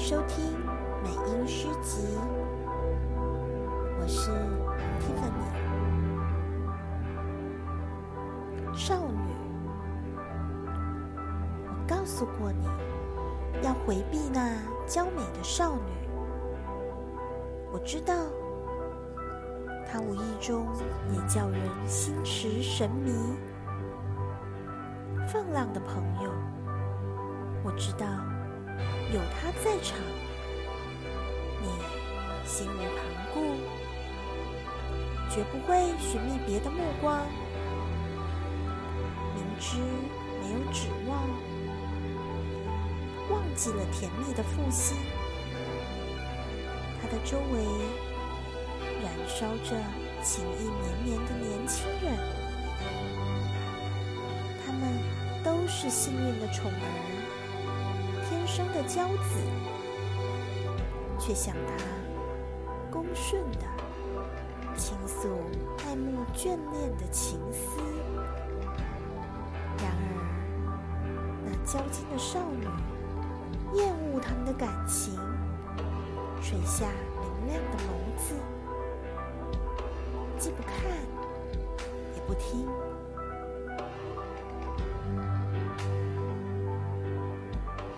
收听美音诗集，我是 Tiffany。少女，我告诉过你，要回避那娇美的少女。我知道，她无意中也叫人心驰神迷。放浪的朋友，我知道。有他在场，你心无旁骛，绝不会寻觅别的目光。明知没有指望，忘记了甜蜜的负心。他的周围燃烧着情意绵绵的年轻人，他们都是幸运的宠儿。生的骄子，却向他恭顺的倾诉爱慕眷恋的情思。然而，那娇矜的少女厌恶他们的感情，垂下明亮的眸子，既不看，也不听。